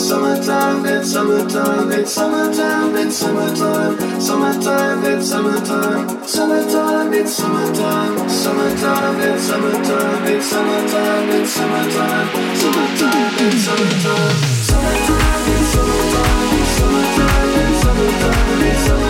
summertime, it's summertime, it's summertime, it's summertime, summertime, it's summertime, summertime, it's summertime, summertime, it's summertime, it's summertime, it's summertime, summertime, it's summertime, summertime, it's summertime, summertime, it's summertime, it's summertime.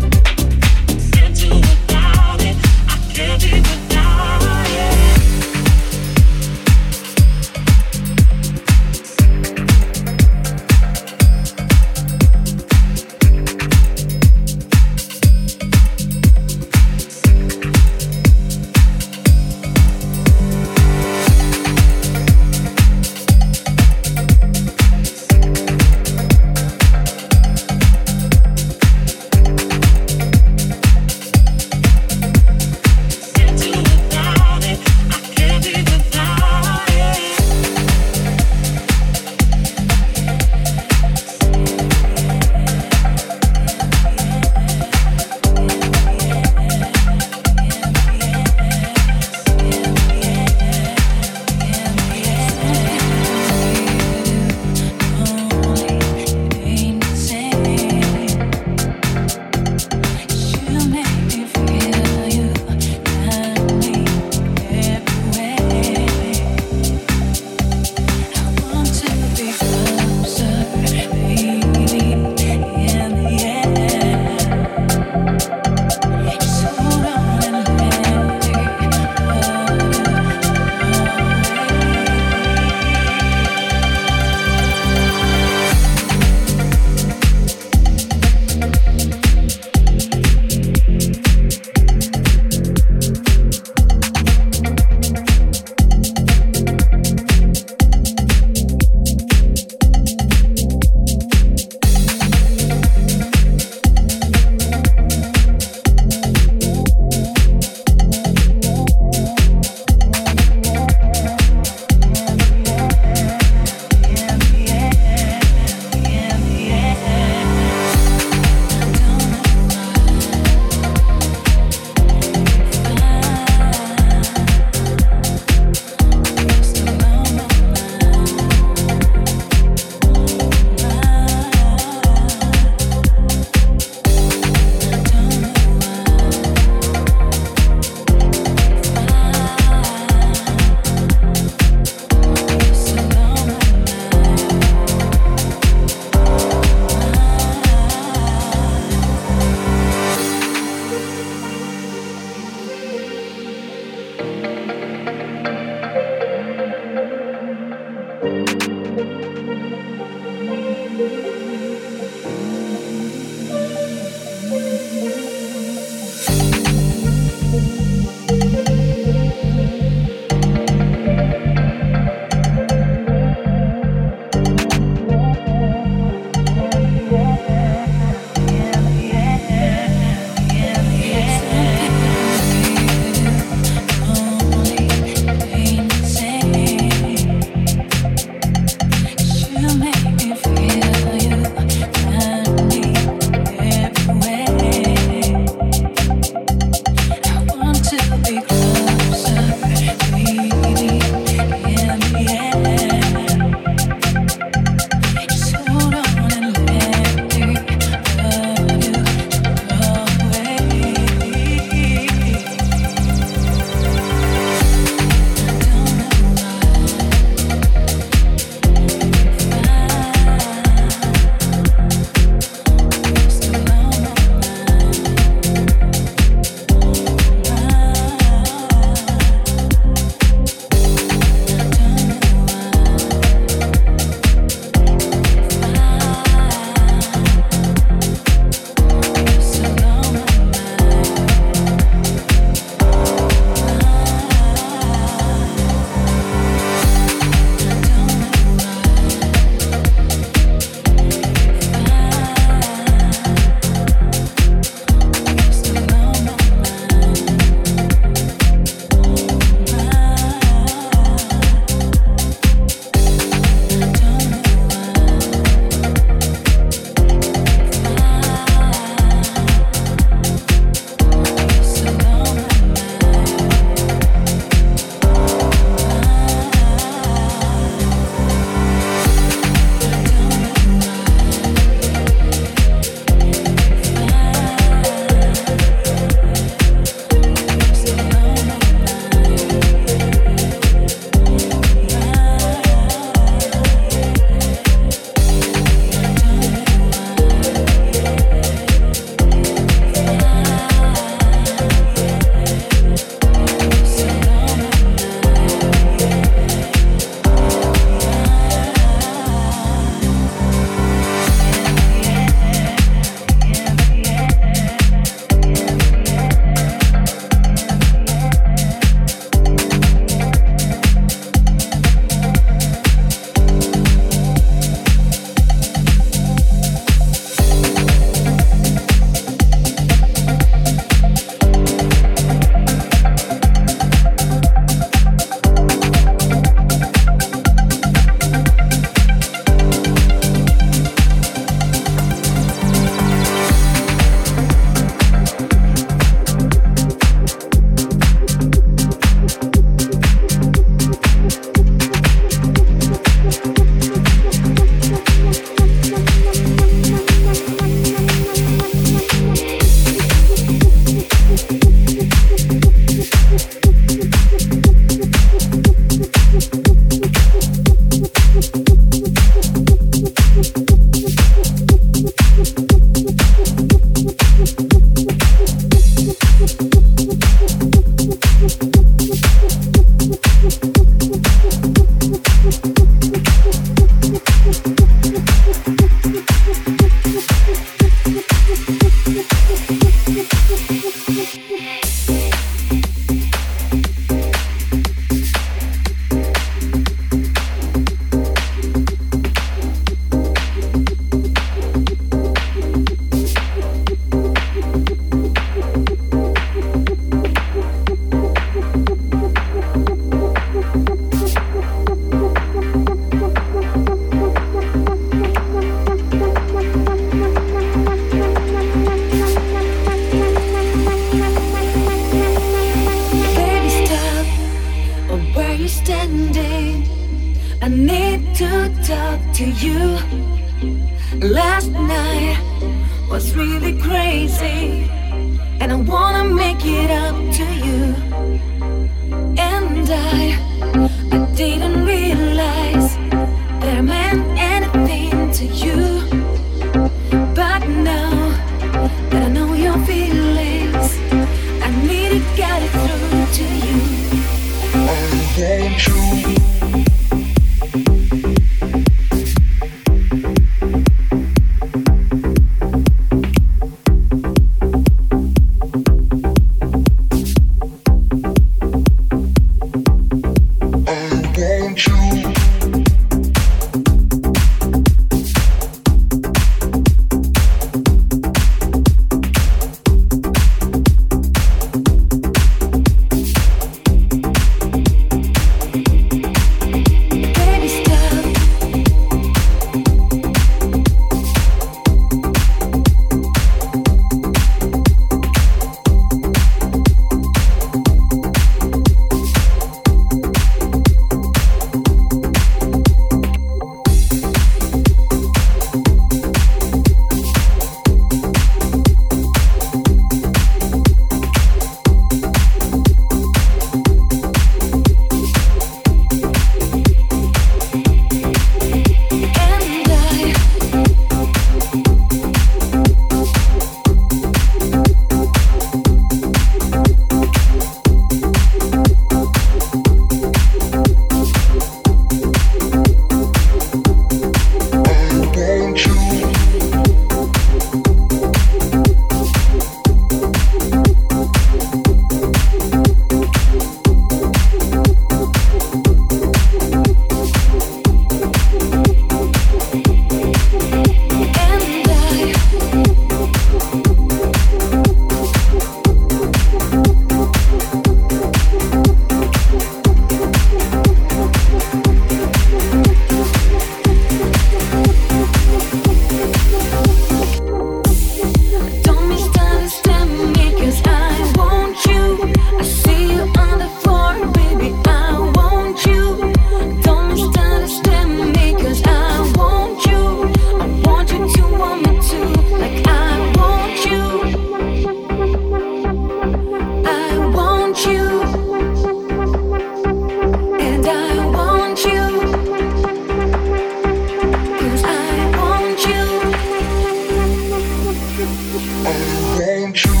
Oh, won't you.